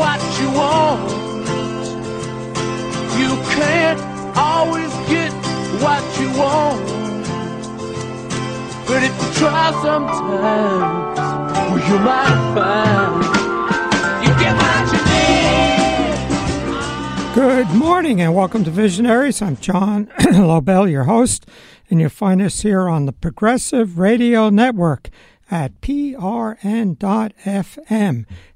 what you want. You can't always get what you want. But if you try sometimes, you might find. Good morning and welcome to Visionaries. I'm John Lobel, your host, and you'll find us here on the Progressive Radio Network at prn.fm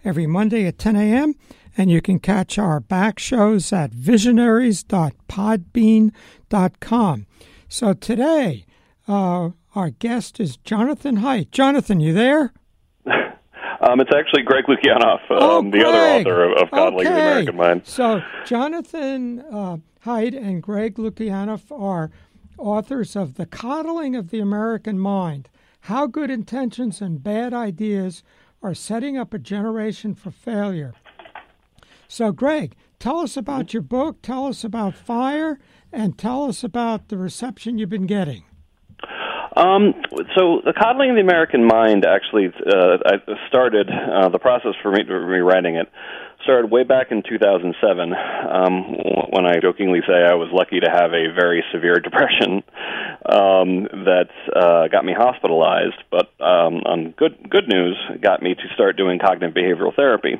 every Monday at 10 a.m. And you can catch our back shows at visionaries.podbean.com. So today, uh, our guest is Jonathan Haidt. Jonathan, you there? Um, it's actually Greg Lukianoff, um, oh, the other author of, of Coddling okay. the American Mind. So, Jonathan uh, Haidt and Greg Lukianoff are authors of The Coddling of the American Mind How Good Intentions and Bad Ideas Are Setting Up a Generation for Failure. So, Greg, tell us about your book, tell us about Fire, and tell us about the reception you've been getting. Um, so the coddling of the American mind actually uh, started uh, the process for me rewriting it started way back in 2007 um, when I jokingly say I was lucky to have a very severe depression um, that uh, got me hospitalized, but um, on good good news got me to start doing cognitive behavioral therapy.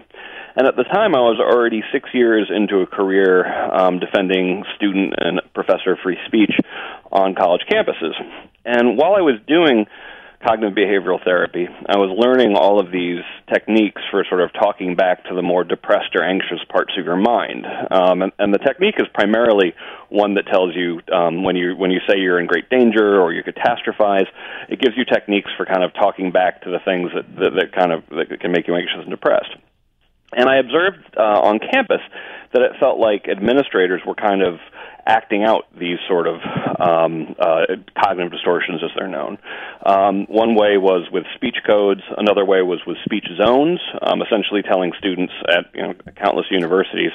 And at the time, I was already six years into a career um, defending student and professor free speech on college campuses. And while I was doing cognitive behavioral therapy, I was learning all of these techniques for sort of talking back to the more depressed or anxious parts of your mind. Um, and, and the technique is primarily one that tells you um, when you when you say you're in great danger or you catastrophize. It gives you techniques for kind of talking back to the things that that, that kind of that can make you anxious and depressed. And I observed uh, on campus that it felt like administrators were kind of acting out these sort of um, uh, cognitive distortions, as they're known. Um, one way was with speech codes. Another way was with speech zones, um, essentially telling students at you know, countless universities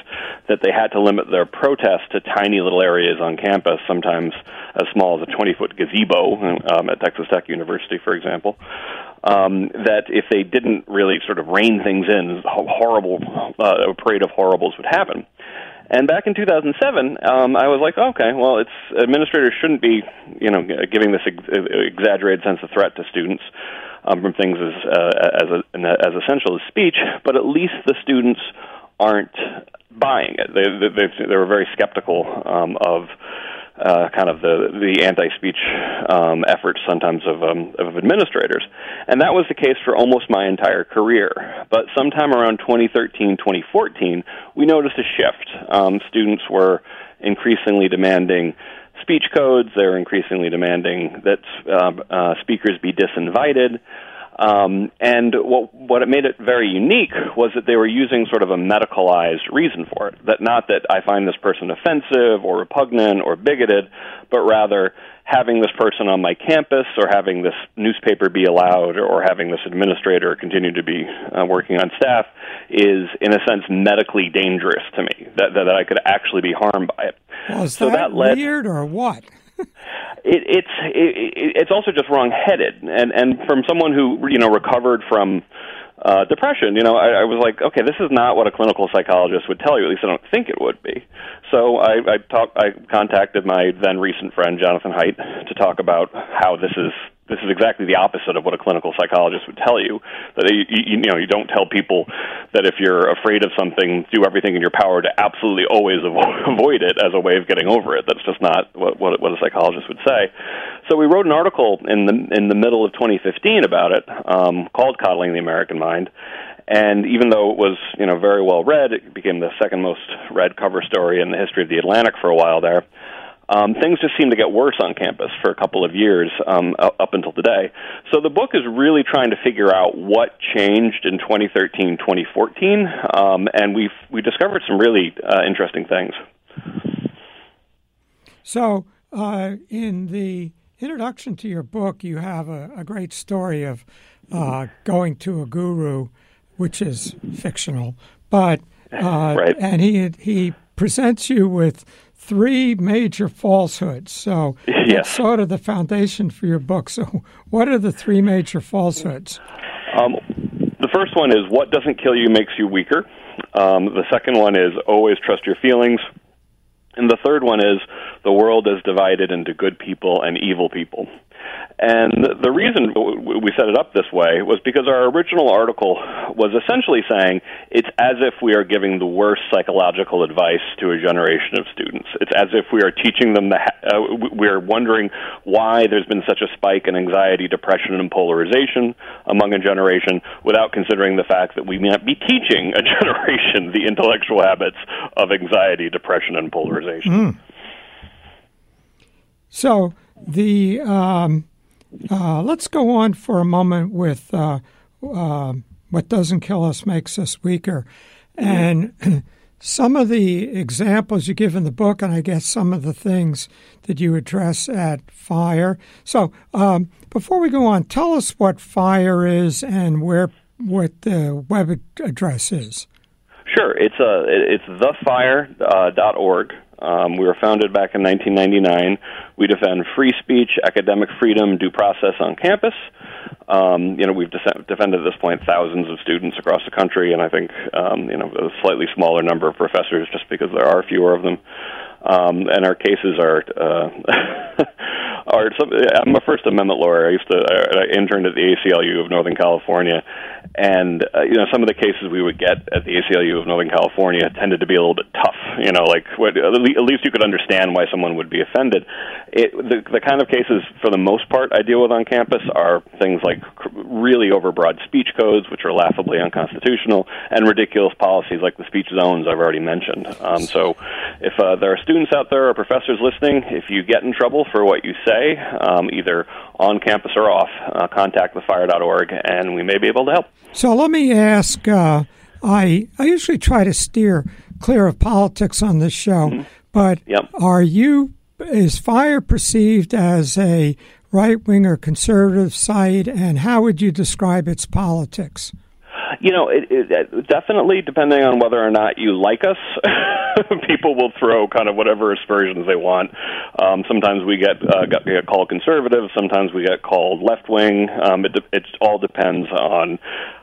that they had to limit their protest to tiny little areas on campus, sometimes as small as a 20-foot gazebo um, at Texas Tech University, for example. Um, that if they didn't really sort of rein things in, horrible uh, a parade of horribles would happen. And back in 2007, um, I was like, okay, well, it's administrators shouldn't be, you know, giving this ex- exaggerated sense of threat to students um, from things as uh, as a, as essential as speech, but at least the students aren't buying it. They they, they were very skeptical um, of uh, kind of the the anti-speech um, efforts sometimes of um, of administrators, and that was the case for almost my entire career. But sometime around 2013, 2014, we noticed a shift. Um, students were increasingly demanding speech codes. They were increasingly demanding that uh, uh, speakers be disinvited. Um, and what what it made it very unique was that they were using sort of a medicalized reason for it. That not that I find this person offensive or repugnant or bigoted, but rather having this person on my campus or having this newspaper be allowed or having this administrator continue to be uh, working on staff is in a sense medically dangerous to me that that, that I could actually be harmed by it. Well, is so that, that led, weird or what? It, it's it, it's also just wrong-headed, and and from someone who you know recovered from uh, depression, you know, I, I was like, okay, this is not what a clinical psychologist would tell you. At least I don't think it would be. So I I talked, I contacted my then recent friend Jonathan Haidt to talk about how this is this is exactly the opposite of what a clinical psychologist would tell you. That you, you, you know you don't tell people that if you're afraid of something, do everything in your power to absolutely always avoid it as a way of getting over it. That's just not what what, what a psychologist would say. So we wrote an article in the in the middle of 2015 about it, um, called "Coddling the American Mind." And even though it was, you know, very well read, it became the second most read cover story in the history of the Atlantic for a while there um, things just seem to get worse on campus for a couple of years um, up until today. So the book is really trying to figure out what changed in 2013, 2014, um, and we've we discovered some really uh, interesting things. So uh, in the introduction to your book, you have a, a great story of uh, going to a guru, which is fictional, but uh, right. and he he presents you with three major falsehoods. So yes. that's sort of the foundation for your book. So, what are the three major falsehoods? Um, the first one is what doesn't kill you makes you weaker. Um, the second one is always trust your feelings. And the third one is the world is divided into good people and evil people. And the reason we set it up this way was because our original article was essentially saying it's as if we are giving the worst psychological advice to a generation of students. It's as if we are teaching them the, uh, we're wondering why there's been such a spike in anxiety, depression, and polarization among a generation without considering the fact that we might be teaching a generation the intellectual habits of anxiety, depression, and polarization. Mm. So the um, uh, let's go on for a moment with uh, uh, what doesn't kill us makes us weaker, and some of the examples you give in the book, and I guess some of the things that you address at Fire. So um, before we go on, tell us what Fire is and where what the web address is. Sure, it's uh, it's thefire.org. Uh. Um, we were founded back in 1999. We defend free speech, academic freedom, due process on campus. Um, you know, we've de- defended at this point thousands of students across the country, and I think um, you know a slightly smaller number of professors, just because there are fewer of them. Um, and our cases are uh, are. Some, I'm a First Amendment lawyer. I used to I interned at the ACLU of Northern California, and uh, you know some of the cases we would get at the ACLU of Northern California tended to be a little bit tough. You know, like what, at least you could understand why someone would be offended. It, the the kind of cases, for the most part, I deal with on campus are things like really overbroad speech codes, which are laughably unconstitutional, and ridiculous policies like the speech zones I've already mentioned. Um, so, if uh, there are students out there or professors listening, if you get in trouble for what you say, um, either on campus or off, uh, contact thefire.org, and we may be able to help. So let me ask. Uh, I I usually try to steer clear of politics on this show, mm-hmm. but yep. are you is Fire perceived as a right wing or conservative site, and how would you describe its politics? You know, it, it, definitely depending on whether or not you like us, people will throw kind of whatever aspersions they want. Um, sometimes we get, uh, get called conservative. Sometimes we get called left wing. Um, it, it all depends on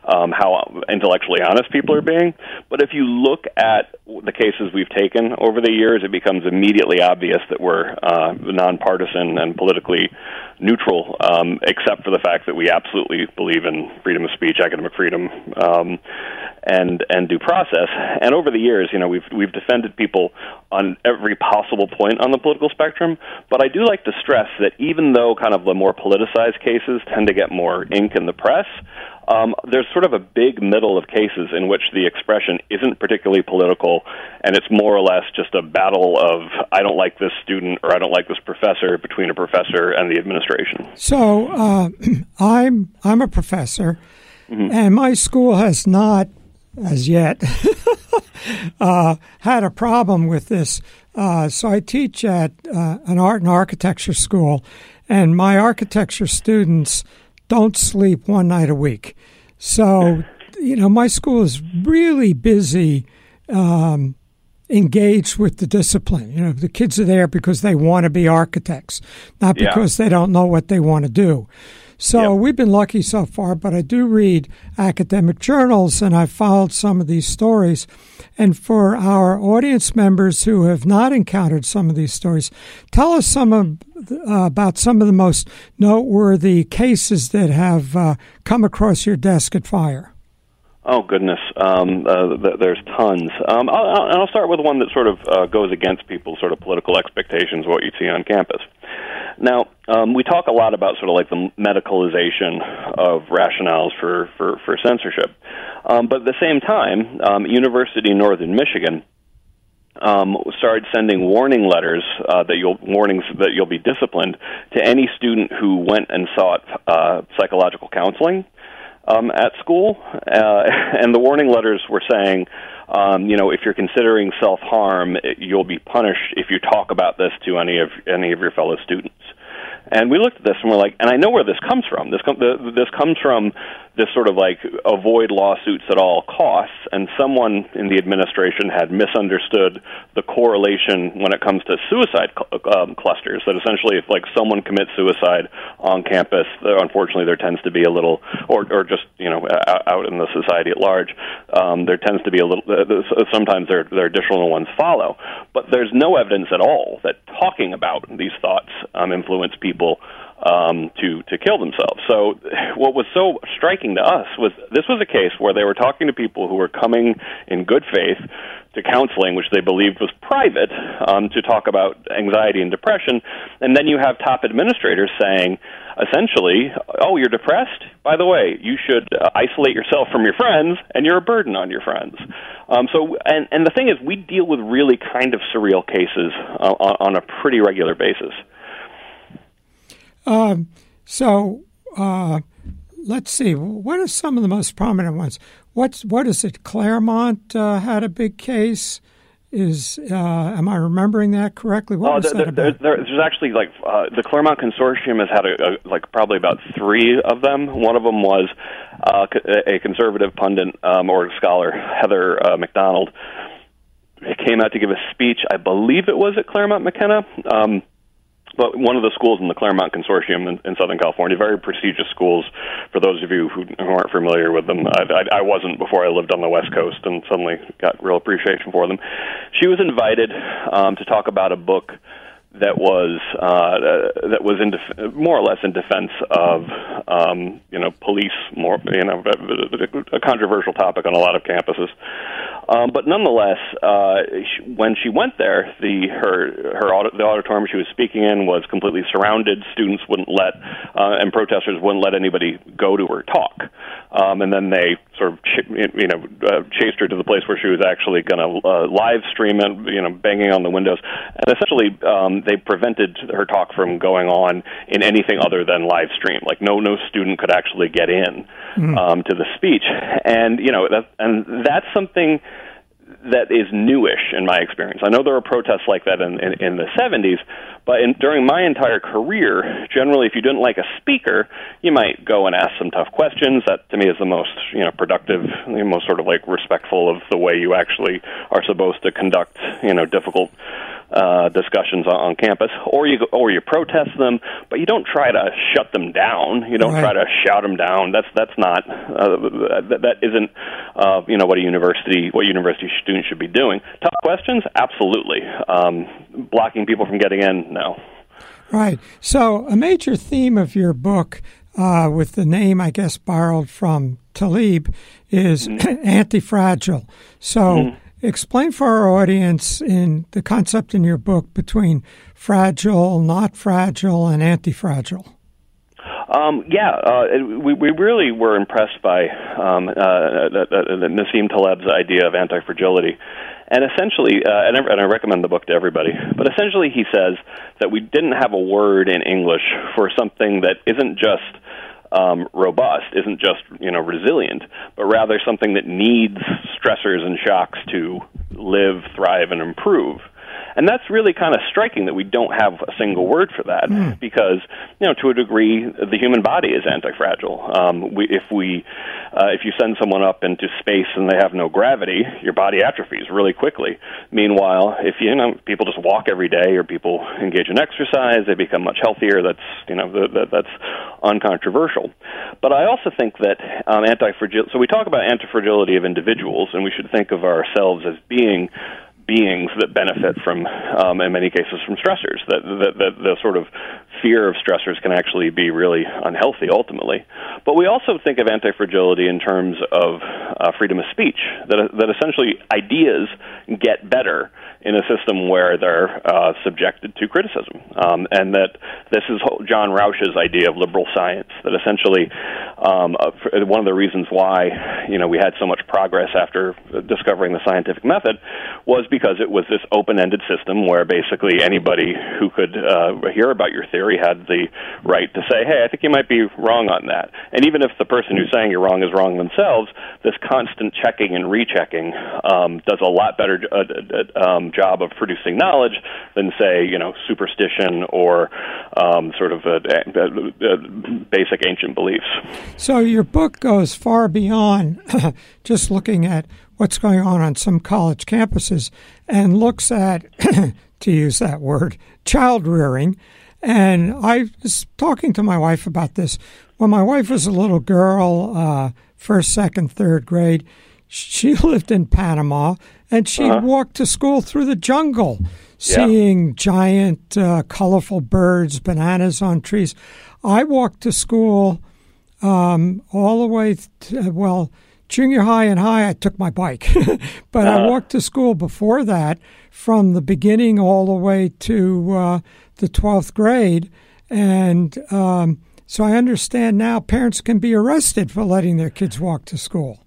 um, how intellectually honest people are being. But if you look at the cases we've taken over the years, it becomes immediately obvious that we're uh, nonpartisan and politically neutral, um, except for the fact that we absolutely believe in freedom of speech, academic freedom, um, and and due process. And over the years, you know, we've we've defended people on every possible point on the political spectrum. But I do like to stress that even though kind of the more politicized cases tend to get more ink in the press, um, there's sort of a big middle of cases in which the expression isn't particularly political, and it's more or less just a battle of I don't like this student or I don't like this professor between a professor and the administration. So uh, I'm I'm a professor, mm-hmm. and my school has not, as yet, uh, had a problem with this. Uh, so I teach at uh, an art and architecture school, and my architecture students don't sleep one night a week. So, you know, my school is really busy um, engaged with the discipline. You know, the kids are there because they want to be architects, not because yeah. they don't know what they want to do. So yep. we've been lucky so far, but I do read academic journals and I've followed some of these stories. And for our audience members who have not encountered some of these stories, tell us some of, uh, about some of the most noteworthy cases that have uh, come across your desk at Fire. Oh goodness, um, uh, th- there's tons. Um, I'll, I'll, start with one that sort of uh, goes against people's sort of political expectations what you see on campus. Now, um, we talk a lot about sort of like the medicalization of rationales for for, for censorship, um, but at the same time, um, University Northern Michigan um, started sending warning letters uh, that you'll warnings that you'll be disciplined to any student who went and sought uh, psychological counseling um, at school, uh, and the warning letters were saying. Um, you know, if you're considering self harm, you'll be punished if you talk about this to any of any of your fellow students. And we looked at this and we're like, and I know where this comes from. This com- the, this comes from this sort of like avoid lawsuits at all costs, and someone in the administration had misunderstood the correlation when it comes to suicide cl- um, clusters. That essentially, if like someone commits suicide on campus, there, unfortunately there tends to be a little, or or just you know out in the society at large, um, there tends to be a little. Uh, sometimes there there additional ones follow, but there's no evidence at all that talking about these thoughts um, influence people um, to to kill themselves. So, what was so striking to us was this was a case where they were talking to people who were coming in good faith to counseling, which they believed was private, um, to talk about anxiety and depression, and then you have top administrators saying, essentially, "Oh, you're depressed. By the way, you should uh, isolate yourself from your friends, and you're a burden on your friends." Um, so, and and the thing is, we deal with really kind of surreal cases uh, on, on a pretty regular basis. Um, so uh, let's see. What are some of the most prominent ones? What's what is it? Claremont uh, had a big case. Is uh, am I remembering that correctly? What was there, that there, about? there, there's actually like uh, the Claremont Consortium has had a, a, like probably about three of them. One of them was uh, a conservative pundit um, or scholar, Heather uh, Mac Donald, came out to give a speech. I believe it was at Claremont McKenna. Um, one of the schools in the Claremont Consortium in, in Southern California, very prestigious schools. For those of you who, who aren't familiar with them, I, I, I wasn't before I lived on the West Coast, and suddenly got real appreciation for them. She was invited um, to talk about a book that was uh, that was in def- more or less in defense of um, you know police more you know a controversial topic on a lot of campuses. Um, but nonetheless, uh, she, when she went there, the her her audit, the auditorium she was speaking in was completely surrounded. Students wouldn't let uh, and protesters wouldn't let anybody go to her talk. Um, and then they sort of ch- you know uh, chased her to the place where she was actually going to uh, live stream it, you know, banging on the windows, and essentially um, they prevented her talk from going on in anything other than live stream. Like no no student could actually get in mm. um, to the speech, and you know that and that's something that is newish in my experience. I know there were protests like that in, in, in the 70s, but in, during my entire career, generally, if you didn't like a speaker, you might go and ask some tough questions. That to me is the most you know productive, the most sort of like respectful of the way you actually are supposed to conduct you know difficult uh, discussions on, on campus, or you or you protest them, but you don't try to shut them down. You don't right. try to shout them down. That's that's not uh, that, that isn't uh, you know what a university what university students should be doing. Tough questions, absolutely. Um, blocking people from getting in, no. Right. So a major theme of your book, uh, with the name I guess borrowed from Taleb, is mm-hmm. anti-fragile. So. Mm-hmm Explain for our audience in the concept in your book between fragile, not fragile, and anti-fragile. Um, yeah, uh, we, we really were impressed by um, uh, Nassim Taleb's idea of anti-fragility. And essentially, uh, and, I, and I recommend the book to everybody, but essentially he says that we didn't have a word in English for something that isn't just um, robust, isn't just you know resilient, but rather something that needs stressors and shocks to live, thrive, and improve. And that's really kind of striking that we don't have a single word for that mm. because, you know, to a degree, the human body is anti-fragile. Um, we, if we, uh, if you send someone up into space and they have no gravity, your body atrophies really quickly. Meanwhile, if you know people just walk every day or people engage in exercise, they become much healthier. That's you know the, the, that's uncontroversial. But I also think that um, anti-fragile. So we talk about anti-fragility of individuals, and we should think of ourselves as being beings that benefit from, um, in many cases, from stressors. That, that, that the sort of fear of stressors can actually be really unhealthy ultimately. But we also think of anti-fragility in terms of uh, freedom of speech. That that essentially ideas get better in a system where they're uh, subjected to criticism, um, and that this is John Rauch's idea of liberal science. That essentially, um, uh, one of the reasons why you know we had so much progress after discovering the scientific method was because it was this open-ended system where basically anybody who could uh, hear about your theory had the right to say, "Hey, I think you might be wrong on that." And even if the person who's saying you're wrong is wrong themselves, this constant checking and rechecking um, does a lot better uh, uh um, job of producing knowledge than, say, you know, superstition or um, sort of a, a, a basic ancient beliefs. So your book goes far beyond just looking at what's going on on some college campuses and looks at, to use that word, child rearing. And I was talking to my wife about this. When my wife was a little girl, uh, first, second, third grade, she lived in Panama and she uh-huh. walked to school through the jungle, seeing yeah. giant, uh, colorful birds, bananas on trees. I walked to school um, all the way, to, well, junior high and high, I took my bike. but uh-huh. I walked to school before that from the beginning all the way to uh, the 12th grade. And um, so I understand now parents can be arrested for letting their kids walk to school.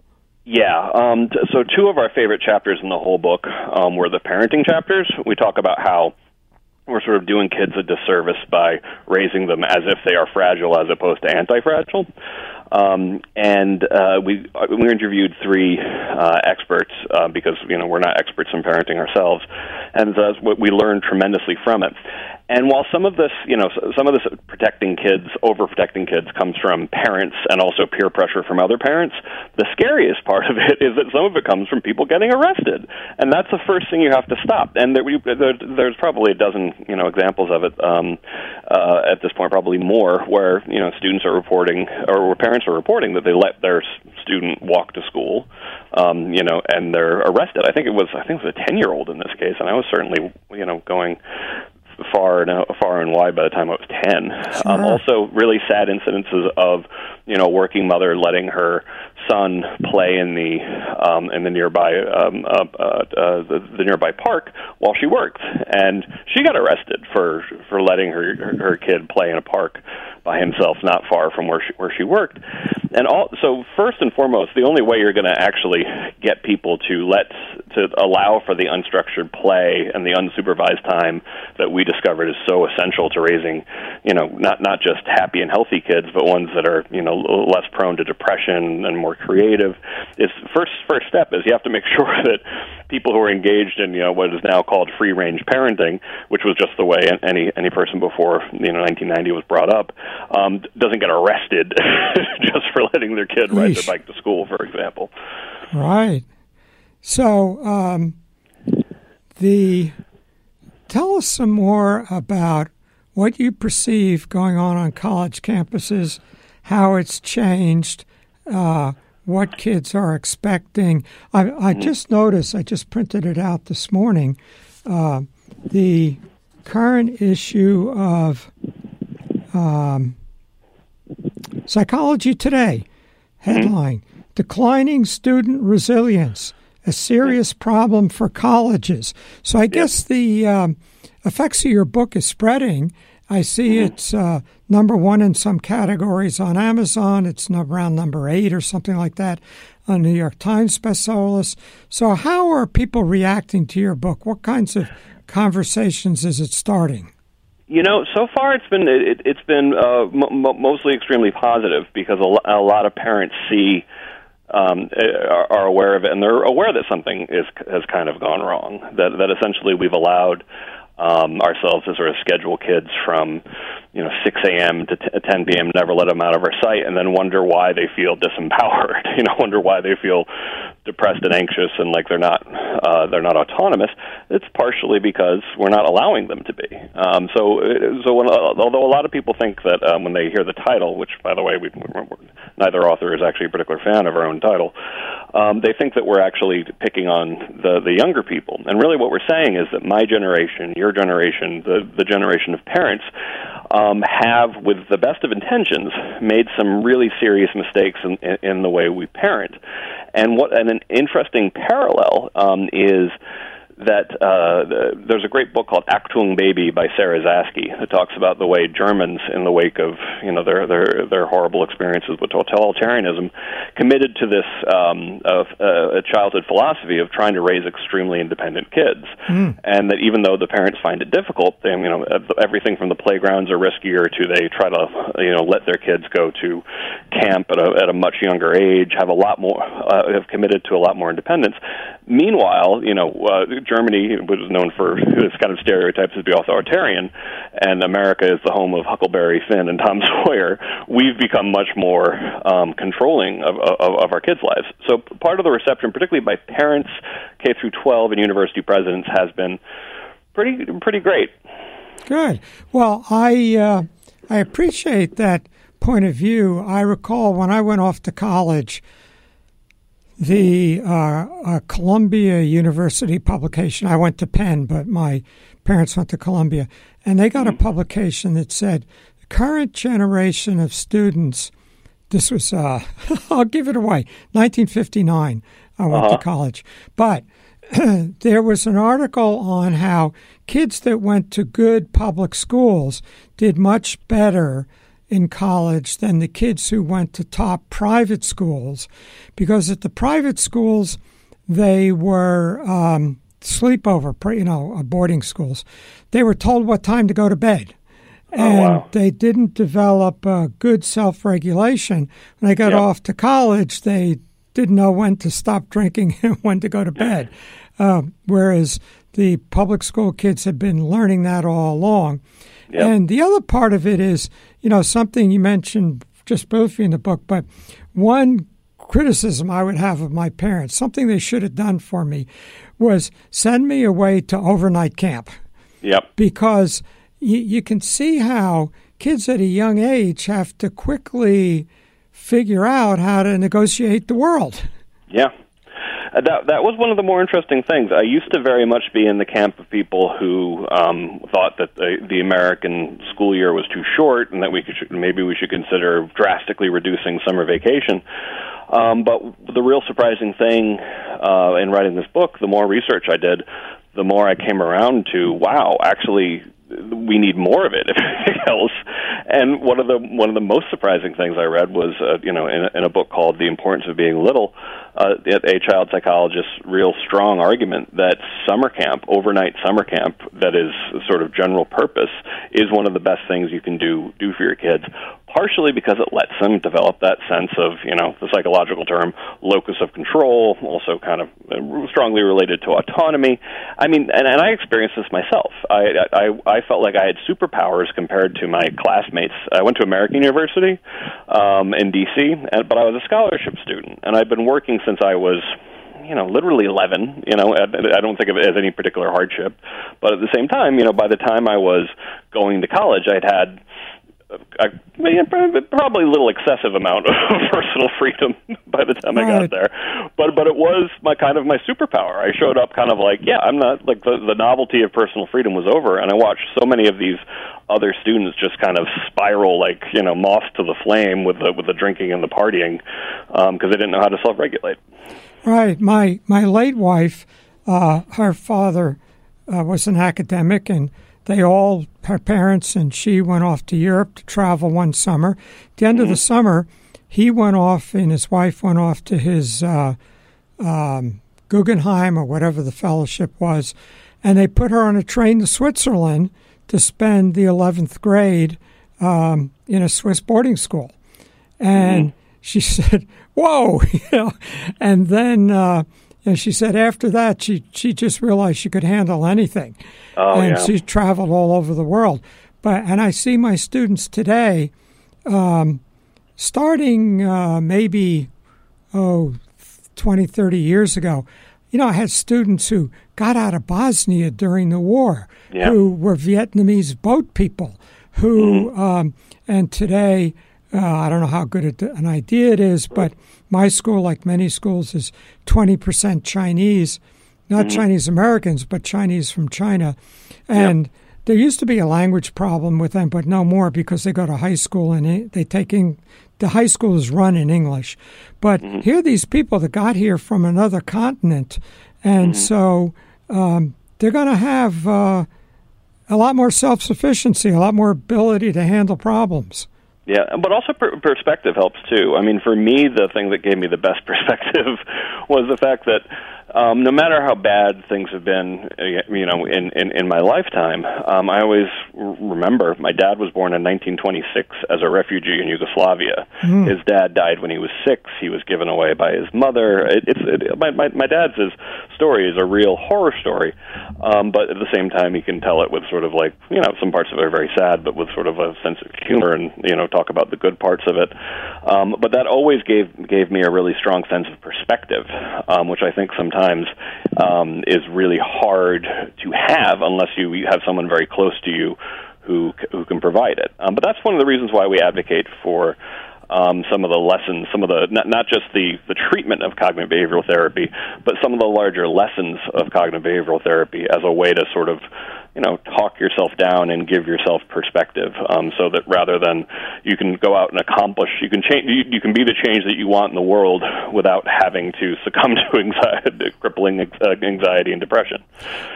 Yeah. Um, t- so, two of our favorite chapters in the whole book um, were the parenting chapters. We talk about how we're sort of doing kids a disservice by raising them as if they are fragile as opposed to anti-fragile. Um, and uh, we we interviewed three uh, experts uh, because you know we're not experts in parenting ourselves, and uh, we learned tremendously from it. And while some of this, you know, some of this protecting kids, overprotecting kids, comes from parents and also peer pressure from other parents, the scariest part of it is that some of it comes from people getting arrested, and that's the first thing you have to stop. And there, we, there, there's probably a dozen, you know, examples of it um, uh, at this point, probably more, where you know students are reporting or where parents are reporting that they let their student walk to school, um, you know, and they're arrested. I think it was I think it was a ten year old in this case, and I was certainly you know going far and far and wide by the time I was ten. Sure. Um, also, really sad incidences of you know a working mother letting her son play in the um, in the nearby um, uh, uh, uh, the, the nearby park while she worked, and she got arrested for for letting her her, kid play in a park by himself, not far from where she, where she worked. And all, so, first and foremost, the only way you're going to actually get people to let to allow for the unstructured play and the unsupervised time that we discovered is so essential to raising, you know, not not just happy and healthy kids, but ones that are you know less prone to depression and more creative. Is first first step is you have to make sure that people who are engaged in you know what is now called free range parenting, which was just the way any any person before you know 1990 was brought up, um, doesn't get arrested just for letting their kid ride their bike to school, for example. Right. So um, the tell us some more about what you perceive going on on college campuses, how it's changed. Uh, what kids are expecting. I, I mm-hmm. just noticed, I just printed it out this morning, uh, the current issue of um, Psychology Today headline Declining Student Resilience, a serious problem for colleges. So I guess the um, effects of your book is spreading. I see mm-hmm. it's uh, number one in some categories on Amazon. It's around number eight or something like that on New York Times bestseller list. So, how are people reacting to your book? What kinds of conversations is it starting? You know, so far it's been it, has been uh, m- mostly extremely positive because a, a lot of parents see um, are, are aware of it and they're aware that something is has kind of gone wrong. That that essentially we've allowed um, ourselves to sort of schedule kids from you know 6 a.m. to t- 10 p.m. Never let them out of our sight, and then wonder why they feel disempowered. You know, wonder why they feel depressed and anxious and like they're not uh, they're not autonomous. It's partially because we're not allowing them to be. Um, so, so when, although a lot of people think that um, when they hear the title, which by the way, we, neither author is actually a particular fan of our own title, um, they think that we're actually picking on the the younger people. And really, what we're saying is that my generation, your generation, the the generation of parents um, have, with the best of intentions, made some really serious mistakes in, in, in the way we parent. And what and an interesting parallel um, is that uh, the, there's a great book called Achtung Baby by Sarah Zaske that talks about the way Germans, in the wake of you know their their their horrible experiences with totalitarianism, committed to this um, of, uh, a childhood philosophy of trying to raise extremely independent kids, mm. and that even though the parents find it difficult, they, you know everything from the playgrounds are riskier to they try to you know let their kids go to camp at a at a much younger age, have a lot more uh, have committed to a lot more independence Meanwhile, you know, uh, Germany which was known for its kind of stereotypes as being authoritarian, and America is the home of Huckleberry Finn and Tom Sawyer. We've become much more um, controlling of, of, of our kids' lives. So part of the reception, particularly by parents, K through 12, and university presidents, has been pretty pretty great. Good. Well, I uh, I appreciate that point of view. I recall when I went off to college the uh, uh, Columbia University publication. I went to Penn, but my parents went to Columbia, and they got a mm-hmm. publication that said the current generation of students. This was uh, I'll give it away. 1959. I went uh-huh. to college, but there was an article on how kids that went to good public schools did much better in college than the kids who went to top private schools because at the private schools they were um, sleepover, you know, uh, boarding schools. They were told what time to go to bed. Oh, and oh, wow. they didn't develop uh, good self regulation. When they got yep. off to college, they didn't know when to stop drinking and when to go to bed. Uh, whereas the public school kids had been learning that all along. Yep. And the other part of it is, you know, something you mentioned just briefly in the book, but one criticism I would have of my parents, something they should have done for me, was send me away to overnight camp. Yep. Because you, you can see how kids at a young age have to quickly figure out how to negotiate the world. Yeah. Uh, that that was one of the more interesting things. I used to very much be in the camp of people who um, thought that the, the American school year was too short, and that we could maybe we should consider drastically reducing summer vacation. Um, but the real surprising thing uh, in writing this book, the more research I did, the more I came around to wow, actually we need more of it if anything else. And one of the one of the most surprising things i read was uh, you know in a, in a book called the importance of being little uh, a child psychologist's real strong argument that summer camp overnight summer camp that is sort of general purpose is one of the best things you can do do for your kids partially because it lets them develop that sense of, you know, the psychological term locus of control, also kind of uh, strongly related to autonomy. I mean, and, and I experienced this myself. I, I I felt like I had superpowers compared to my classmates. I went to American University um, in D.C., but I was a scholarship student, and I'd been working since I was you know, literally 11. You know, I don't think of it as any particular hardship. But at the same time, you know, by the time I was going to college, I'd had I mean, probably a little excessive amount of personal freedom by the time right. I got there. But but it was my kind of my superpower. I showed up kind of like, yeah, I'm not like the the novelty of personal freedom was over, and I watched so many of these other students just kind of spiral like you know moths to the flame with the with the drinking and the partying because um, they didn't know how to self regulate. Right. My my late wife, uh, her father uh, was an academic and they all, her parents and she went off to Europe to travel one summer. At the end mm-hmm. of the mm-hmm. summer, he went off and his wife went off to his uh, um, Guggenheim or whatever the fellowship was, and they put her on a train to Switzerland to spend the 11th grade um, in a Swiss boarding school. And mm-hmm. she said, Whoa, you know, and then. Uh, and she said after that, she, she just realized she could handle anything. Oh, and yeah. she traveled all over the world. But And I see my students today, um, starting uh, maybe, oh, 20, 30 years ago, you know, I had students who got out of Bosnia during the war, yeah. who were Vietnamese boat people, who, mm-hmm. um, and today, uh, I don't know how good an idea it is, but my school, like many schools, is 20% Chinese, not mm-hmm. Chinese Americans, but Chinese from China. And yep. there used to be a language problem with them, but no more because they go to high school and they take in, the high school is run in English. But mm-hmm. here are these people that got here from another continent. And mm-hmm. so um, they're going to have uh, a lot more self sufficiency, a lot more ability to handle problems. Yeah, but also per- perspective helps too. I mean, for me, the thing that gave me the best perspective was the fact that um, no matter how bad things have been, uh, you know, in in, in my lifetime, um, I always remember my dad was born in 1926 as a refugee in Yugoslavia. Mm. His dad died when he was six. He was given away by his mother. It, it's it, my, my my dad's as story is a real horror story, um, but at the same time, he can tell it with sort of like you know some parts of it are very sad, but with sort of a sense of humor and you know talk about the good parts of it. Um, but that always gave gave me a really strong sense of perspective, um, which I think sometimes um, is really hard to have unless you, you have someone very close to you who who can provide it. Um, but that's one of the reasons why we advocate for um, some of the lessons, some of the not, not just the the treatment of cognitive behavioral therapy, but some of the larger lessons of cognitive behavioral therapy as a way to sort of you know talk yourself down and give yourself perspective um, so that rather than you can go out and accomplish you can change you, you can be the change that you want in the world without having to succumb to anxiety crippling anxiety and depression.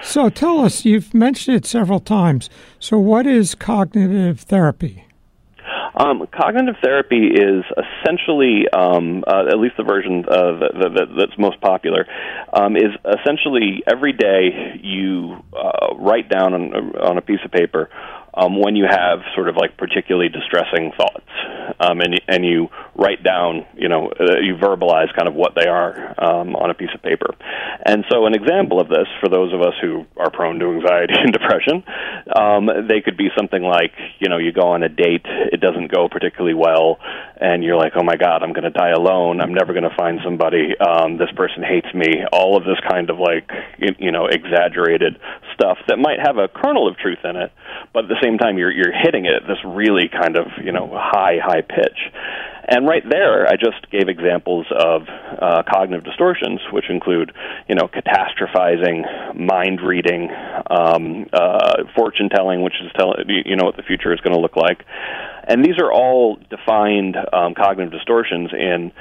So tell us you've mentioned it several times. So what is cognitive therapy um, cognitive therapy is essentially, um, uh, at least the version uh, that, that, that's most popular, um, is essentially every day you uh, write down on, on a piece of paper um, when you have sort of like particularly distressing thoughts, um, and and you write down, you know, uh, you verbalize kind of what they are um, on a piece of paper. And so, an example of this for those of us who are prone to anxiety and depression, um, they could be something like, you know, you go on a date, it doesn't go particularly well, and you're like, oh my God, I'm going to die alone. I'm never going to find somebody. Um, this person hates me. All of this kind of like, you know, exaggerated stuff that might have a kernel of truth in it, but the same time, you're you're hitting it at this really kind of you know high high pitch. And right there, I just gave examples of uh, cognitive distortions, which include, you know, catastrophizing, mind reading, um, uh, fortune telling, which is telling you know what the future is going to look like, and these are all defined um, cognitive distortions in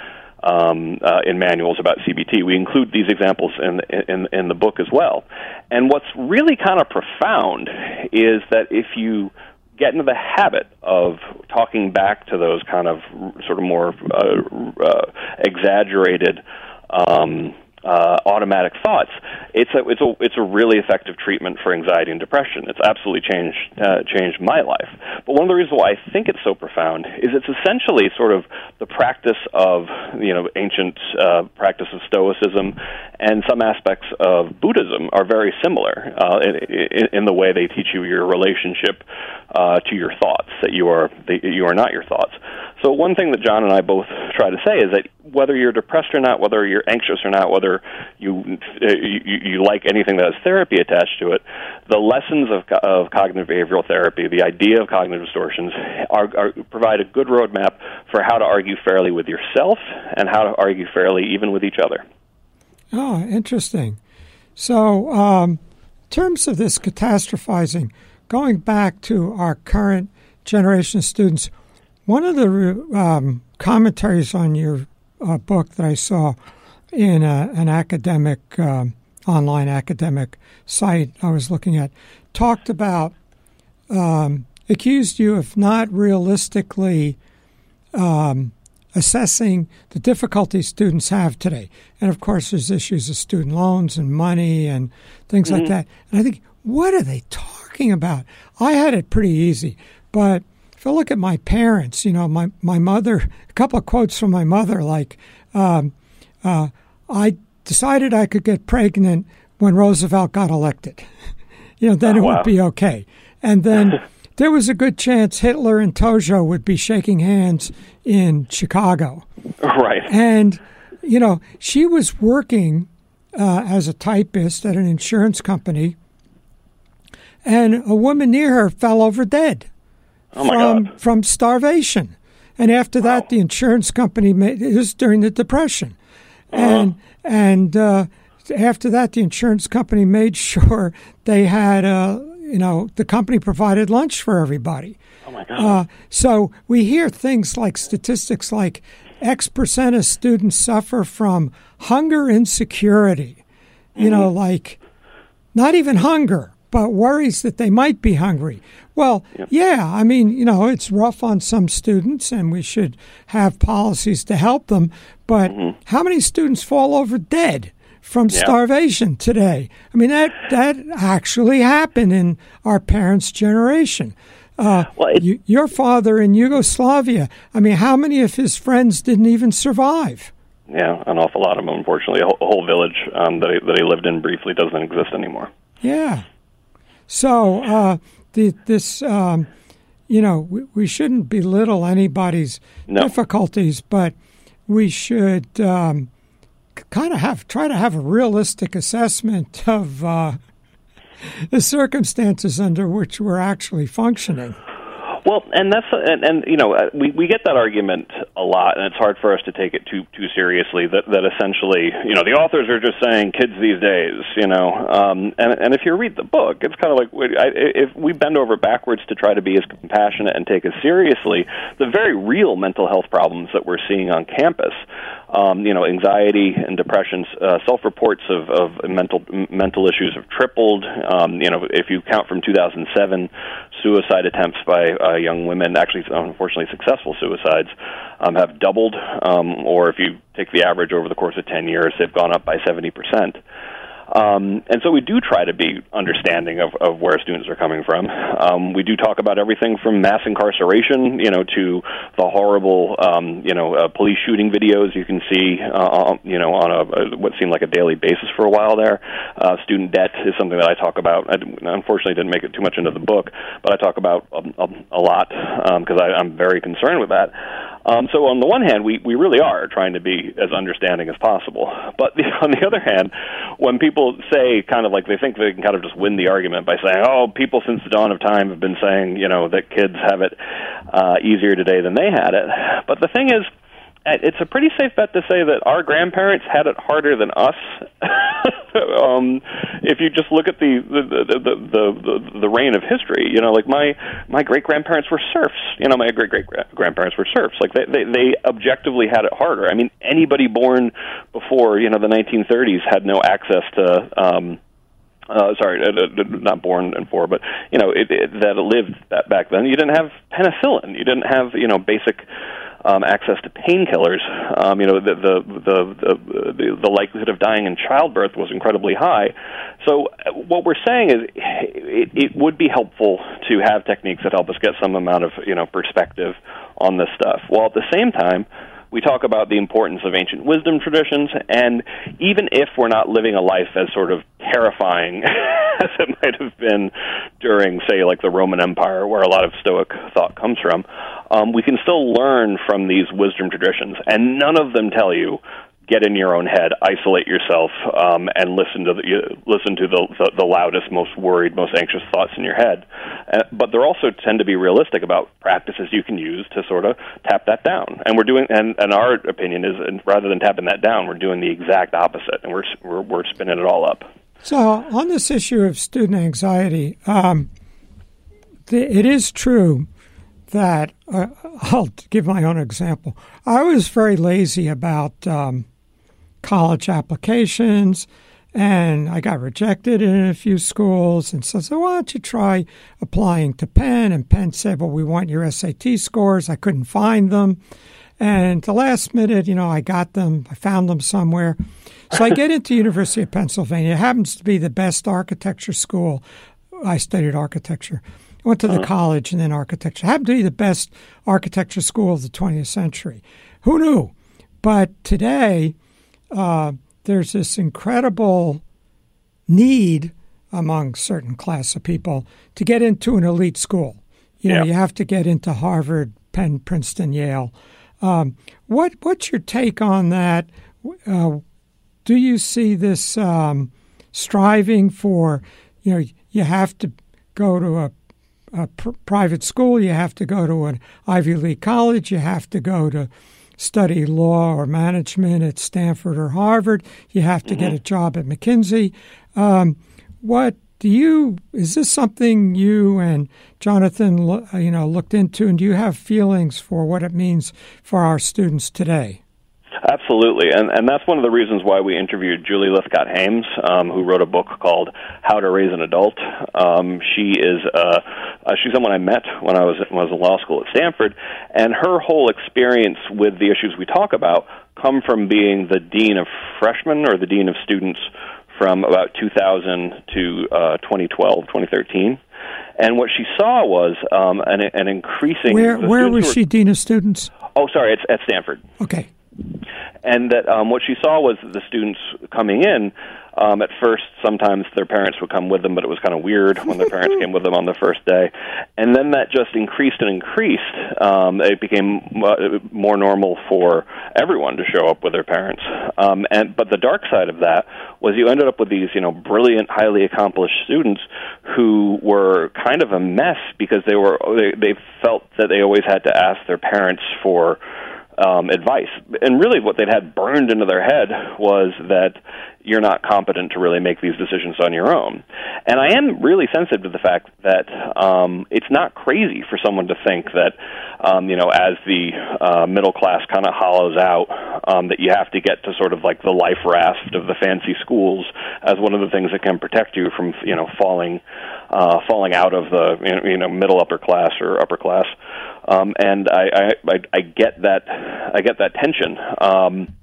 um, uh, in manuals about CBT. We include these examples in, in in the book as well. And what's really kind of profound is that if you get into the habit of talking back to those kind of sort of more uh, uh, exaggerated um, uh, automatic thoughts, it's a it's a it's a really effective treatment for anxiety and depression. It's absolutely changed uh, changed my life. But one of the reasons why I think it's so profound is it's essentially sort of the practice of you know ancient uh, practice of Stoicism, and some aspects of Buddhism are very similar uh, in, in the way they teach you your relationship uh, to your thoughts that you are that you are not your thoughts. So one thing that John and I both try to say is that whether you're depressed or not, whether you're anxious or not, whether you you, you like anything that has therapy attached to it, the lessons of, of cognitive behavioral therapy, the idea of cognitive distortions, are, are provide a good roadmap for how to argue fairly with yourself and how to argue fairly even with each other. Oh, interesting. So, um, in terms of this catastrophizing, going back to our current generation of students, one of the um, commentaries on your uh, book that I saw in a, an academic, um, online academic site I was looking at talked about, um, accused you of not realistically um, assessing the difficulties students have today. And of course, there's issues of student loans and money and things mm-hmm. like that. And I think, what are they talking about? I had it pretty easy, but if I look at my parents, you know, my, my mother, a couple of quotes from my mother, like, um, uh, I decided I could get pregnant when Roosevelt got elected. you know, then oh, it wow. would be okay. And then there was a good chance Hitler and Tojo would be shaking hands in Chicago. Right. And, you know, she was working uh, as a typist at an insurance company, and a woman near her fell over dead oh from from starvation. And after wow. that, the insurance company made it was during the depression, uh-huh. and and uh, after that, the insurance company made sure they had uh, you know the company provided lunch for everybody. Oh my God! Uh, so we hear things like statistics like X percent of students suffer from hunger insecurity. You mm-hmm. know, like not even hunger, but worries that they might be hungry. Well, yep. yeah, I mean, you know, it's rough on some students and we should have policies to help them, but mm-hmm. how many students fall over dead? From yep. starvation today. I mean that that actually happened in our parents' generation. Uh, well, it, your father in Yugoslavia. I mean, how many of his friends didn't even survive? yeah, an awful lot of them. Unfortunately, a whole, a whole village um, that he, that he lived in briefly doesn't exist anymore. Yeah. So uh, the, this, um, you know, we, we, shouldn't belittle anybody's no. difficulties, but we should um, kind of have try to have a realistic assessment of uh, the circumstances under which we're actually functioning. Well, and that's and, and you know uh, we we get that argument a lot, and it's hard for us to take it too too seriously. That that essentially, you know, the authors are just saying kids these days, you know, um, and and if you read the book, it's kind of like if we bend over backwards to try to be as compassionate and take as seriously the very real mental health problems that we're seeing on campus um, you know, anxiety and depression. Uh, self-reports of, of mental mental issues have tripled. Um, you know, if you count from 2007, suicide attempts by uh, young women, actually, unfortunately, successful suicides, um, have doubled. Um, or if you take the average over the course of 10 years, they've gone up by 70 percent. Um, and so we do try to be understanding of, of where students are coming from. Um, we do talk about everything from mass incarceration, you know, to the horrible, um, you know, uh, police shooting videos you can see, uh, you know, on a, a what seemed like a daily basis for a while there. Uh, student debt is something that I talk about. I unfortunately didn't make it too much into the book, but I talk about a, a, a lot because um, I'm very concerned with that. Um, so on the one hand, we, we really are trying to be as understanding as possible. But the, on the other hand, when people say kind of like they think they can kind of just win the argument by saying, "Oh, people since the dawn of time have been saying, you know, that kids have it uh, easier today than they had it," but the thing is, it's a pretty safe bet to say that our grandparents had it harder than us. um, if you just look at the the, the the the the reign of history, you know, like my my great grandparents were serfs. You know, my great great grandparents were serfs. Like they, they they objectively had it harder. I mean, anybody born before you know the 1930s had no access to. um uh, sorry, uh, uh, not born and four, but you know it, it, that lived that back then. You didn't have penicillin. You didn't have you know basic um, access to painkillers. Um, you know, the, the the the the likelihood of dying in childbirth was incredibly high. So uh, what we're saying is, it, it would be helpful to have techniques that help us get some amount of you know perspective on this stuff, while at the same time we talk about the importance of ancient wisdom traditions, and even if we're not living a life as sort of terrifying as it might have been during, say, like the Roman Empire, where a lot of Stoic thought comes from, um, we can still learn from these wisdom traditions, and none of them tell you get in your own head, isolate yourself, um, and listen to the listen to the, the, the loudest, most worried, most anxious thoughts in your head. Uh, but they also tend to be realistic about practices you can use to sort of tap that down. And we're doing, and, and our opinion is, rather than tapping that down, we're doing the exact opposite, and we're we're, we're spinning it all up. So on this issue of student anxiety, um, it is true that uh, I'll give my own example. I was very lazy about um, college applications, and I got rejected in a few schools. And so, so why don't you try applying to Penn? And Penn said, well, we want your SAT scores. I couldn't find them. And the last minute, you know, I got them. I found them somewhere. So I get into University of Pennsylvania. It happens to be the best architecture school. I studied architecture. I went to the uh-huh. college and then architecture. It happened to be the best architecture school of the 20th century. Who knew? But today, uh, there's this incredible need among certain class of people to get into an elite school. You know, yeah. you have to get into Harvard, Penn, Princeton, Yale. Um, what what's your take on that? Uh, do you see this um, striving for? You know, you have to go to a, a pr- private school. You have to go to an Ivy League college. You have to go to study law or management at Stanford or Harvard. You have to mm-hmm. get a job at McKinsey. Um, what do you? Is this something you and Jonathan, you know, looked into, and do you have feelings for what it means for our students today? Absolutely, and and that's one of the reasons why we interviewed Julie Lythcott Haims, um, who wrote a book called How to Raise an Adult. Um, she is uh, uh, she's someone I met when I was when I was in law school at Stanford, and her whole experience with the issues we talk about come from being the dean of freshmen or the dean of students from about 2000 to uh, 2012, 2013. And what she saw was um, an, an increasing. Where where was were, she dean of students? Oh, sorry, it's at Stanford. Okay and that um, what she saw was that the students coming in um, at first, sometimes their parents would come with them, but it was kind of weird when their parents came with them on the first day. And then that just increased and increased. Um, it became uh, more normal for everyone to show up with their parents. Um, and but the dark side of that was you ended up with these, you know, brilliant, highly accomplished students who were kind of a mess because they were they, they felt that they always had to ask their parents for um, advice. And really, what they'd had burned into their head was that you're not competent to really make these decisions on your own. And I am really sensitive to the fact that um, it's not crazy for someone to think that, um, you know, as the uh, middle class kind of hollows out, um, that you have to get to sort of like the life raft of the fancy schools as one of the things that can protect you from, you know, falling, uh, falling out of the, you know, middle upper class or upper class. Um, and I, I, I get that, I get that tension. Um,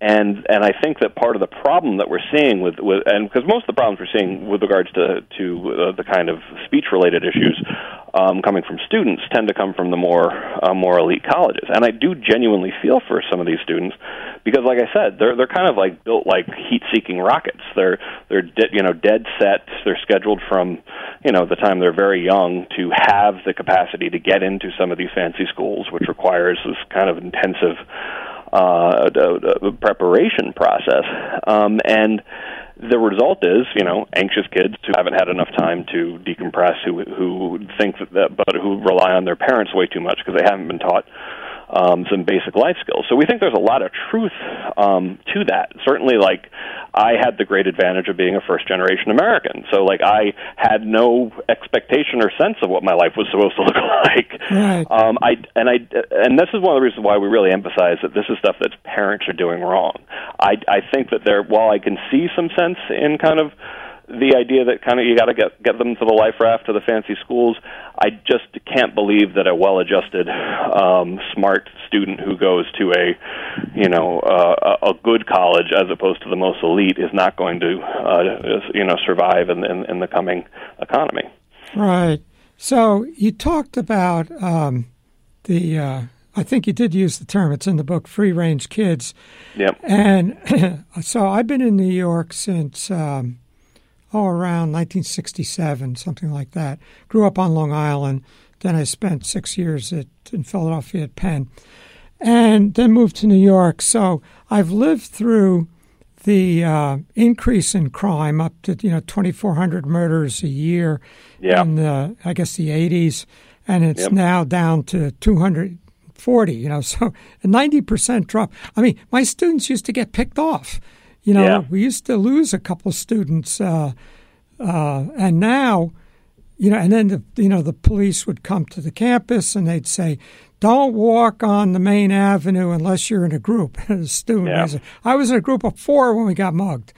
and and I think that part of the problem that we're seeing with, with and because most of the problems we're seeing with regards to to uh, the kind of speech related issues um, coming from students tend to come from the more uh, more elite colleges, and I do genuinely feel for some of these students because, like I said, they're they're kind of like built like heat seeking rockets. They're they're de- you know dead set. They're scheduled from you know the time they're very young to have the capacity to get into some of these fancy schools, which requires this kind of intensive uh, preparation process. Um, and the result is, you know, anxious kids who haven't had enough time to decompress, who who think that, but who rely on their parents way too much because they haven't been taught um, some basic life skills. So we think there's a lot of truth um, to that. Certainly, like I had the great advantage of being a first generation American. So like I had no expectation or sense of what my life was supposed to look like. Right. Um, I and I and this is one of the reasons why we really emphasize that this is stuff that parents are doing wrong. I I think that there while I can see some sense in kind of the idea that kind of you got to get get them to the life raft to the fancy schools. I just can't believe that a well-adjusted, um, smart student who goes to a, you know, uh, a good college as opposed to the most elite is not going to, uh, you know, survive in, in, in the coming economy. Right. So you talked about um, the. Uh, I think you did use the term. It's in the book, free range kids. Yep. And so I've been in New York since. Um, oh, around 1967, something like that. Grew up on Long Island. Then I spent six years at, in Philadelphia at Penn, and then moved to New York. So I've lived through the uh, increase in crime up to you know 2,400 murders a year yeah. in the I guess the 80s, and it's Yep. now down to 240. You know, so a 90 percent drop. I mean, my students used to get picked off. You know, Yeah. we used to lose a couple of students, uh, uh, and now, you know, and then the you know the police would come to the campus and they'd say, "Don't walk on the main avenue unless you're in a group." A student, Yeah. I was- I was in a group of four when we got mugged,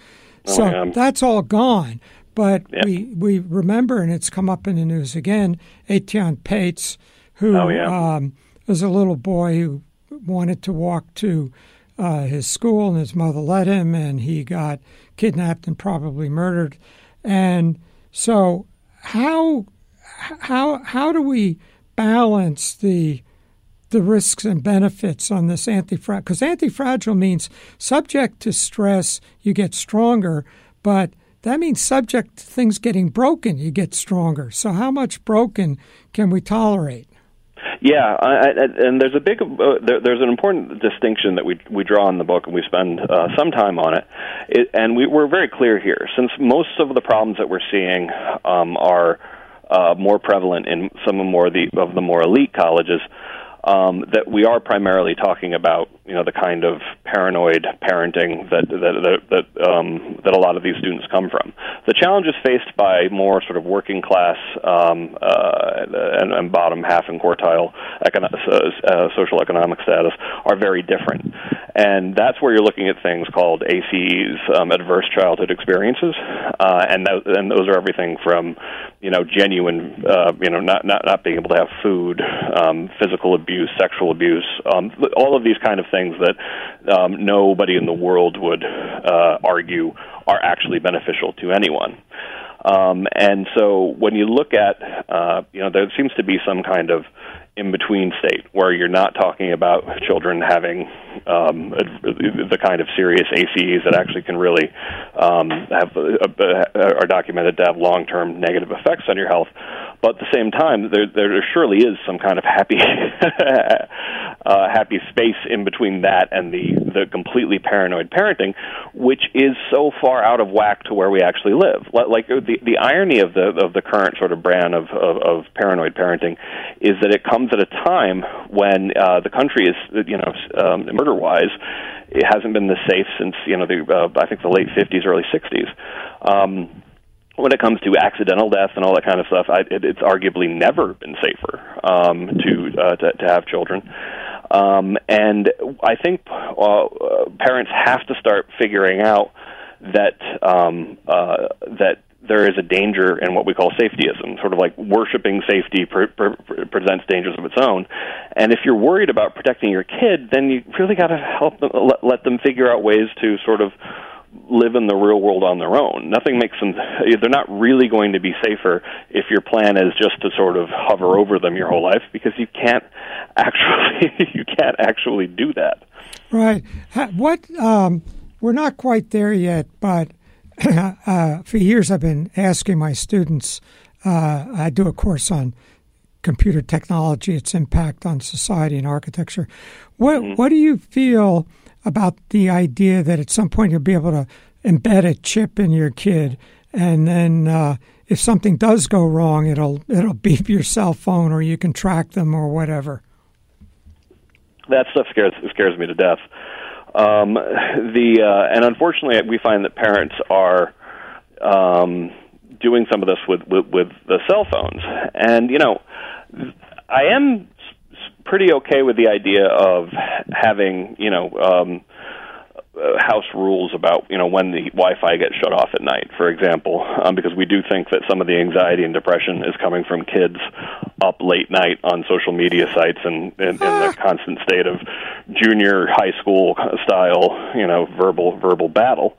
so my God. that's all gone. But Yeah. we we remember, and it's come up in the news again. Etan Patz, who Oh, yeah. um, was a little boy who wanted to walk to uh, his school, and his mother let him, and he got kidnapped and probably murdered. And so, how how how do we balance the the risks and benefits on this anti-fragile? Because anti-fragile means subject to stress, you get stronger, but that means subject to things getting broken, you get stronger. So, how much broken can we tolerate? Yeah, I, I, and there's a big, uh, there, there's an important distinction that we we draw in the book, and we spend uh, some time on it. it and we, we're very clear here, since most of the problems that we're seeing um, are uh, more prevalent in some of more the of the more elite colleges. Um, that we are primarily talking about, you know, the kind of paranoid parenting that that that that, um, that a lot of these students come from. The challenges faced by more sort of working class um, uh, and, and bottom half and quartile econo- uh, social economic status are very different, and that's where you're looking at things called ACEs, um, adverse childhood experiences, uh, and and those are everything from, you know, genuine, uh, you know, not not not being able to have food, um, physical abuse, sexual abuse, um, all of these kind of things that um, nobody in the world would uh, argue are actually beneficial to anyone. Um, and so when you look at, uh, you know, there seems to be some kind of in between state where you're not talking about children having um, the kind of serious ACEs that actually can really um, have uh, are documented to have long term negative effects on your health. But at the same time, there, there surely is some kind of happy uh, happy space in between that and the the completely paranoid parenting, which is so far out of whack to where we actually live. Like the the irony of the of the current sort of brand of of, of paranoid parenting is that it comes at a time when uh, the country is you know um, murder wise it hasn't been this safe since you know the uh, I think the late 50s early 60s. Um, when it comes to accidental death and all that kind of stuff, I, it, it's arguably never been safer um, to, uh, to to have children. Um, and I think uh, parents have to start figuring out that um, uh, that there is a danger in what we call safetyism, sort of like worshiping safety pre- pre- presents dangers of its own. And if you're worried about protecting your kid, then you really got to help them, let, let them figure out ways to sort of live in the real world on their own. Nothing makes them they're not really going to be safer if your plan is just to sort of hover over them your whole life because you can't actually you can't actually do that. Right. What um we're not quite there yet, but uh, for years I've been asking my students uh, I do a course on computer technology, its impact on society and architecture. What mm-hmm. what do you feel about the idea that at some point you'll be able to embed a chip in your kid, and then uh, if something does go wrong, it'll it'll beep your cell phone, or you can track them, or whatever. That stuff scares scares me to death. Um, the uh, and unfortunately, we find that parents are um, doing some of this with, with with the cell phones, and you know, I am pretty okay with the idea of having you know um, uh, house rules about you know when the Wi-Fi gets shut off at night, for example, um, because we do think that some of the anxiety and depression is coming from kids up late night on social media sites and in, the constant state of junior high school style you know verbal verbal battle.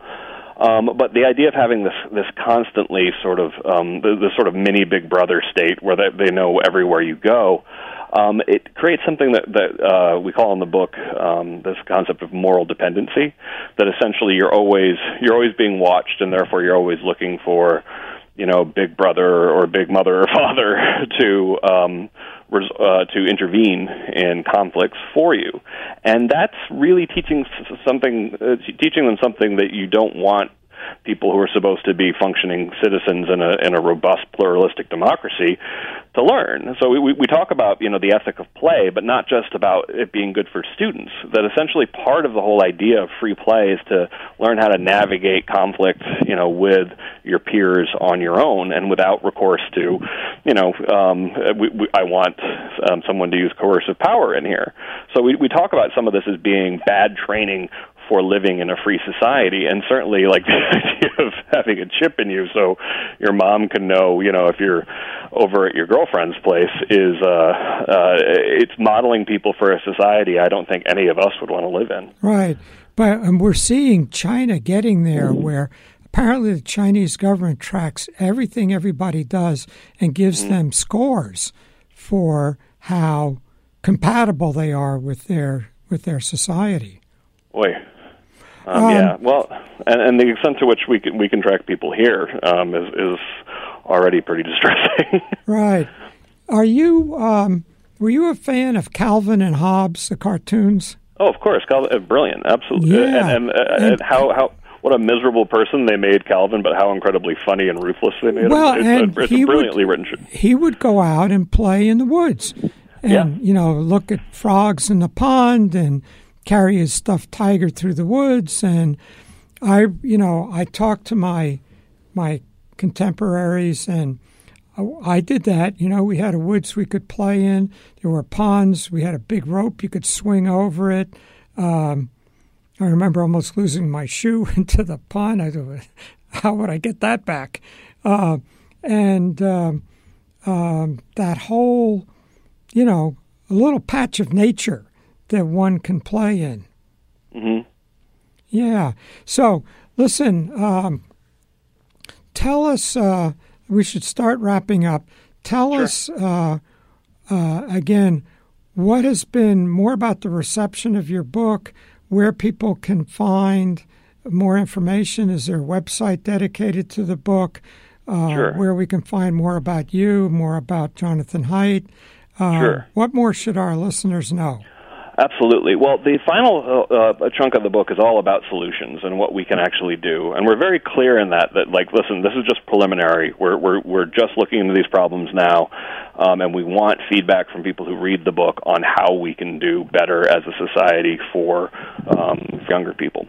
Um, but the idea of having this this constantly sort of um, the, the sort of mini Big Brother state where they, they know everywhere you go um, it creates something that, that uh, we call in the book um, this concept of moral dependency. That essentially you're always you're always being watched, and therefore you're always looking for you know big brother or big mother or father to um, uh, to intervene in conflicts for you, and that's really teaching something uh, teaching them something that you don't want people who are supposed to be functioning citizens in a in a robust pluralistic democracy to learn. So we, we talk about you know the ethic of play, but not just about it being good for students. That essentially part of the whole idea of free play is to learn how to navigate conflict, you know, with your peers on your own and without recourse to, you know, um, we, we, I want um, someone to use coercive power in here. So we, we talk about some of this as being bad training for living in a free society. And certainly like the idea of having a chip in you so your mom can know you know if you're over at your girlfriend's place is uh uh it's modeling people for a society i don't think any of us would want to live in. Right. But um, we're seeing china getting there where apparently the chinese government tracks everything everybody does and gives mm-hmm. them scores for how compatible they are with their with their society. Boy, um, um, yeah, well, and, and the extent to which we can we can track people here um, is is already pretty distressing. right. Are you um, were you a fan of Calvin and Hobbes, the cartoons? Oh, of course, Calvin, uh, brilliant, absolutely. Yeah. And, and, uh, and, and how how what a miserable person they made Calvin, but how incredibly funny and ruthless they made well, him. It's, a, it's a brilliantly would, written. He would go out and play in the woods, and yeah. you know, look at frogs in the pond and carry his stuffed tiger through the woods. And I, you know, I talked to my my contemporaries, and I did that. You know, we had a woods we could play in. There were ponds. We had a big rope you could swing over it. Um, I remember almost losing my shoe into the pond. I thought, how would I get that back? Uh, and um, um, that whole, you know, a little patch of nature that one can play in. Mm-hmm. Yeah. So, listen, um, tell us, uh, we should start wrapping up. Tell sure. us uh, uh, again, what has been more about the reception of your book, where people can find more information? Is there a website dedicated to the book? Uh, Sure. Where we can find more about you, more about Jonathan Haidt. Uh, Sure. What more should our listeners know? Absolutely. Well, the final uh, uh, chunk of the book is all about solutions and what we can actually do, and we're very clear in that. That like, listen, this is just preliminary. We're we're we're just looking into these problems now, um, and we want feedback from people who read the book on how we can do better as a society for um, younger people.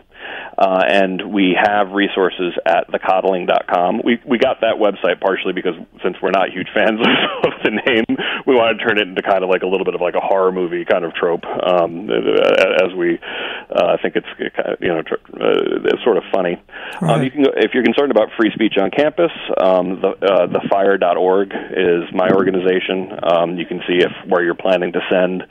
Uh, and we have resources at thecoddling.com. We we got that website partially because since we're not huge fans of the name, we want to turn it into kind of like a little bit of like a horror movie kind of trope. Um, as we uh, think it's kind of, you know tr- uh, it's sort of funny. Um, you can if you're concerned about free speech on campus, um, the uh, thefire.org is my organization. Um, you can see if where you're planning to send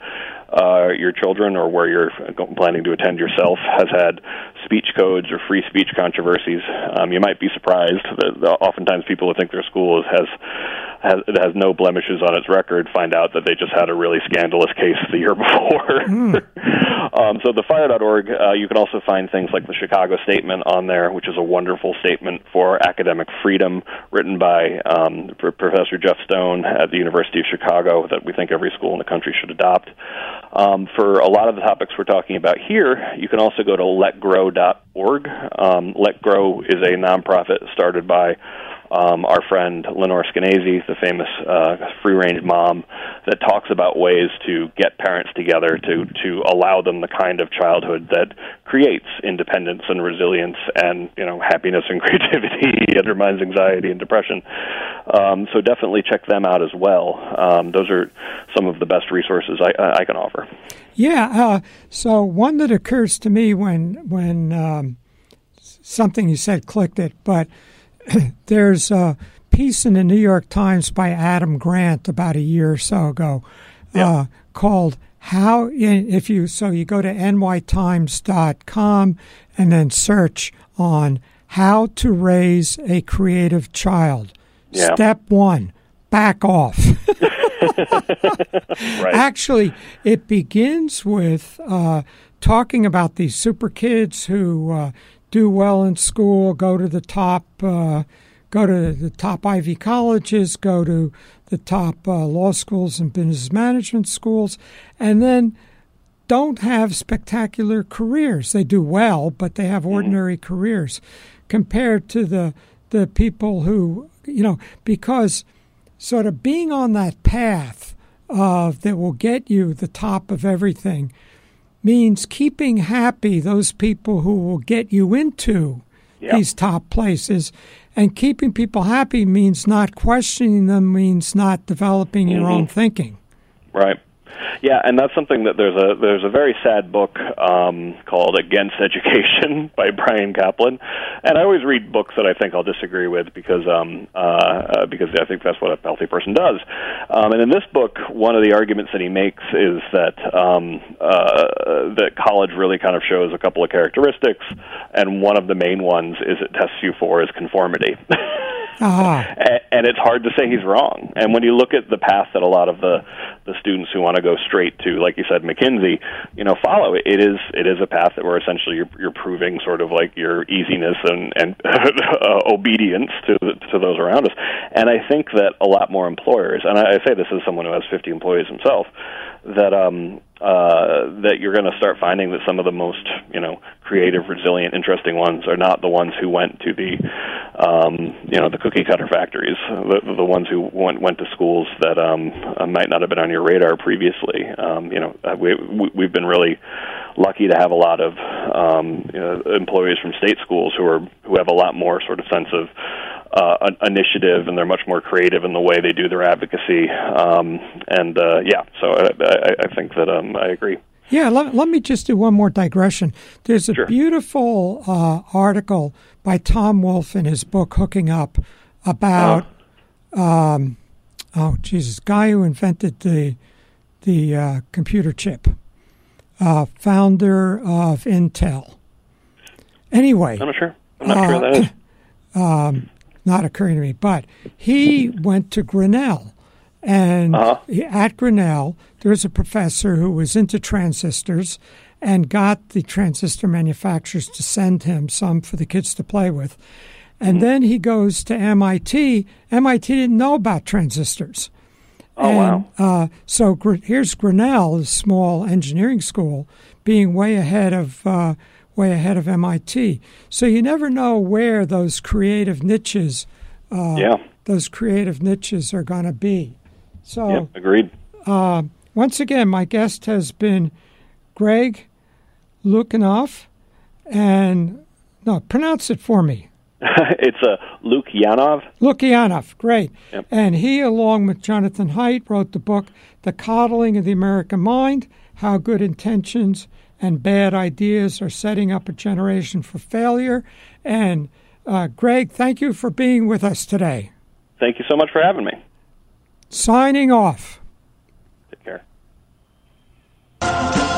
uh, your children or where you're planning to attend yourself has had speech codes or free speech controversies. Um, you might be surprised that oftentimes people who think their school has has it has no blemishes on its record find out that they just had a really scandalous case the year before. um, so the fire.org, uh, you can also find things like the Chicago Statement on there, which is a wonderful statement for academic freedom written by um, Professor Geoff Stone at the University of Chicago that we think every school in the country should adopt. Um, for a lot of the topics we're talking about here, you can also go to letgrow.org. Um, Let Grow is a nonprofit started by um, our friend Lenore Skenazy, the famous uh, free range mom, that talks about ways to get parents together to to allow them the kind of childhood that creates independence and resilience and you know happiness and creativity, undermines anxiety and depression. Um, so definitely check them out as well. Um, those are some of the best resources I, I can offer. Yeah. Uh, so one that occurs to me when when um, something you said clicked it, but there's a piece in the New York Times by Adam Grant about a year or so ago uh, called "How." If you so you go to nytimes.com and then search on how to raise a creative child. Yeah. Step one: back off. Right. Actually, it begins with uh, talking about these super kids who uh, do well in school, go to the top, uh, go to the top Ivy colleges, go to the top uh, law schools and business management schools, and then don't have spectacular careers. They do well, but they have ordinary careers compared to the the people who you know because sort of being on that path of that will get you the top of everything means keeping happy those people who will get you into Yeah. these top places and keeping people happy means not questioning them means not developing your mm-hmm. own thinking Right. Yeah, and that's something that there's a there's a very sad book um, called Against Education by Bryan Caplan, and I always read books that I think I'll disagree with because um, uh, uh, because I think that's what a healthy person does. Um, and in this book, one of the arguments that he makes is that um, uh, that college really kind of shows a couple of characteristics, and one of the main ones is it tests you for is conformity. ah A- and it's hard to say he's wrong. And when you look at the path that a lot of the the students who want to go straight to, like you said, McKinsey, you know, follow it. It is it is a path that where essentially you're you're proving sort of like your easiness and and uh, obedience to the, to those around us. And I think that a lot more employers, and I, I say this as someone who has 50 employees himself, that um uh that you're going to start finding that some of the most you know creative resilient interesting ones are not the ones who went to the um you know the cookie cutter factories the the ones who went went to schools that um uh, might not have been on your radar previously um you know uh, we we- we've been really lucky to have a lot of um you know, employees from state schools who are who have a lot more sort of sense of uh, initiative, and they're much more creative in the way they do their advocacy. Um, and uh, yeah, so I, I, I think that um, I agree. Yeah, let, let me just do one more digression. There's a Sure. beautiful uh, article by Tom Wolfe in his book Hooking Up about, um, oh, Jesus, guy who invented the the uh, computer chip, uh, founder of Intel. Anyway, I'm not sure. I'm not sure that is. not occurring to me, but he went to Grinnell And Uh-huh. at Grinnell, there was a professor who was into transistors and got the transistor manufacturers to send him some for the kids to play with. And then he goes to MIT. MIT didn't know about transistors. Oh, and, wow. Uh, so Gr- here's Grinnell, a small engineering school, being way ahead of uh, way ahead of MIT. So you never know where those creative niches, uh, yeah. those creative niches are going to be. So Yep. Agreed. once again, my guest has been Greg Lukanoff, and no, pronounce it for me. it's uh, luke yanov. great. Yep. And he, along with Jonathan Haidt, wrote the book The Coddling of the American Mind How Good Intentions and Bad Ideas Are Setting Up a Generation for Failure. And uh, Greg, thank you for being with us today. Thank you so much for having me. Signing off. Take care.